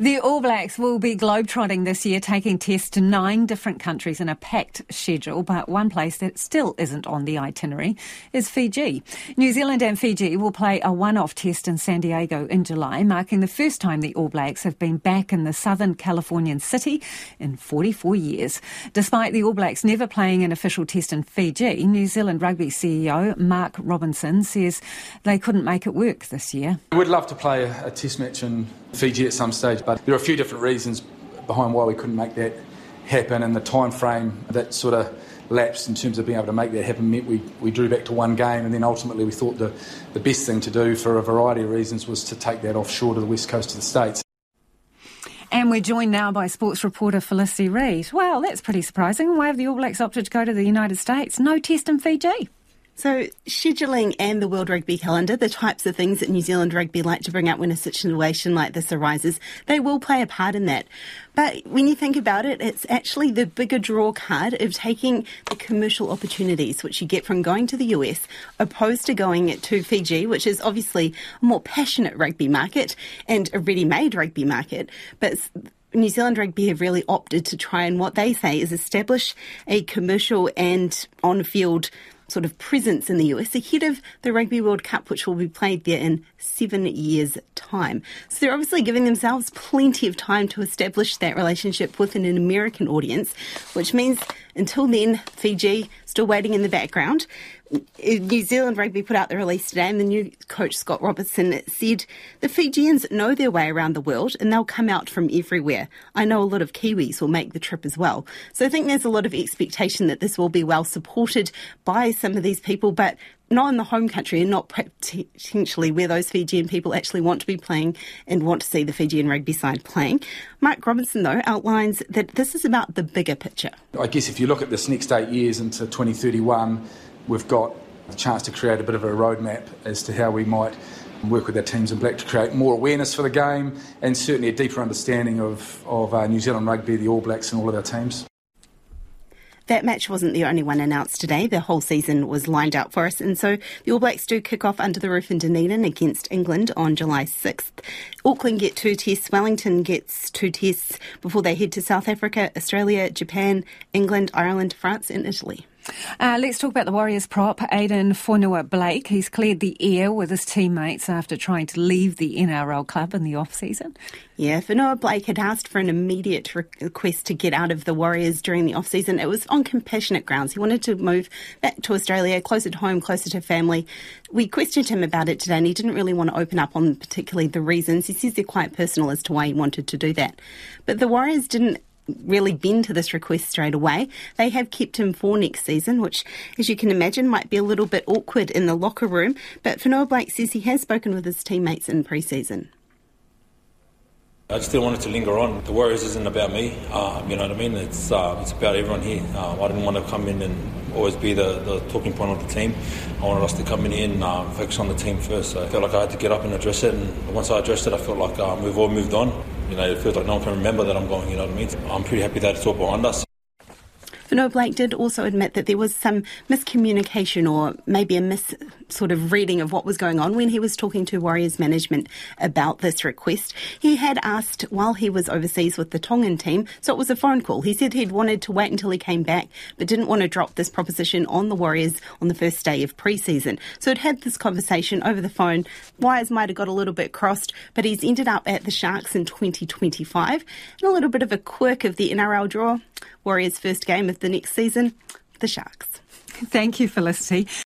The All Blacks will be globetrotting this year, taking tests to nine different countries in a packed schedule, but one place that still isn't on the itinerary is Fiji. New Zealand and Fiji will play a one-off test in San Diego in July, marking the first time the All Blacks have been back in the southern Californian city in 44 years. Despite the All Blacks never playing an official test in Fiji, New Zealand Rugby CEO Mark Robinson says they couldn't make it work this year. We'd love to play a, a test match in Fiji at some stage, but there are a few different reasons behind why we couldn't make that happen, and the time frame that sort of lapsed in terms of being able to make that happen meant we, we drew back to one game, and then ultimately we thought the, the best thing to do for a variety of reasons was to take that offshore to the west coast of the States. And we're joined now by sports reporter Felicity Reid. Well, that's pretty surprising. Why have the All Blacks opted to go to the United States? No test in Fiji. So, scheduling and the World Rugby calendar, the types of things that New Zealand Rugby like to bring up when a situation like this arises, they will play a part in that. But when you think about it, it's actually the bigger draw card of taking the commercial opportunities which you get from going to the US, opposed to going to Fiji, which is obviously a more passionate rugby market and a ready made rugby market. But New Zealand Rugby have really opted to try and what they say is establish a commercial and on field sort of presence in the US ahead of the Rugby World Cup, which will be played there in seven years' time. So they're obviously giving themselves plenty of time to establish that relationship with an American audience, which means until then, Fiji still waiting in the background. New Zealand Rugby put out the release today, and the new coach Scott Robertson said the Fijians know their way around the world and they'll come out from everywhere. I know a lot of Kiwis will make the trip as well. So I think there's a lot of expectation that this will be well supported by some of these people, but not in the home country and not potentially where those Fijian people actually want to be playing and want to see the Fijian rugby side playing. Mark Robinson, though, outlines that this is about the bigger picture. I guess if you look at this next eight years into 2031, we've got a chance to create a bit of a roadmap as to how we might work with our teams in black to create more awareness for the game and certainly a deeper understanding of, of uh, New Zealand rugby, the All Blacks, and all of our teams. That match wasn't the only one announced today. The whole season was lined out for us. And so the All Blacks do kick off under the roof in Dunedin against England on July 6th. Auckland get two tests. Wellington gets two tests before they head to South Africa, Australia, Japan, England, Ireland, France, and Italy. Uh, let's talk about the Warriors prop, Addin Fonua-Blake. He's cleared the air with his teammates after trying to leave the NRL club in the off-season. Yeah, Fonua-Blake had asked for an immediate request to get out of the Warriors during the off-season. It was on compassionate grounds. He wanted to move back to Australia, closer to home, closer to family. We questioned him about it today and he didn't really want to open up on particularly the reasons. He says they're quite personal as to why he wanted to do that. But the Warriors didn't really been to this request straight away. They have kept him for next season, which, as you can imagine, might be a little bit awkward in the locker room. But Fonua-Blake says he has spoken with his teammates in pre season. I just didn't want it to linger on. The Warriors isn't about me, uh, you know what I mean? It's uh, it's about everyone here. Uh, I didn't want to come in and always be the, the talking point of the team. I wanted us to come in and focus on the team first. So I felt like I had to get up and address it. And once I addressed it, I felt like uh, we've all moved on. You know, it feels like no one can remember that I'm going, you know what I mean? I'm pretty happy that it's all behind us. Fonua-Blake did also admit that there was some miscommunication or maybe a mis sort of reading of what was going on when he was talking to Warriors management about this request. He had asked while he was overseas with the Tongan team, so it was a phone call. He said he'd wanted to wait until he came back, but didn't want to drop this proposition on the Warriors on the first day of pre-season. So it had this conversation over the phone. Wires might have got a little bit crossed, but he's ended up at the Sharks in 2025. And a little bit of a quirk of the NRL draw. Warriors' first game of the next season, the Sharks. Thank you, Felicity.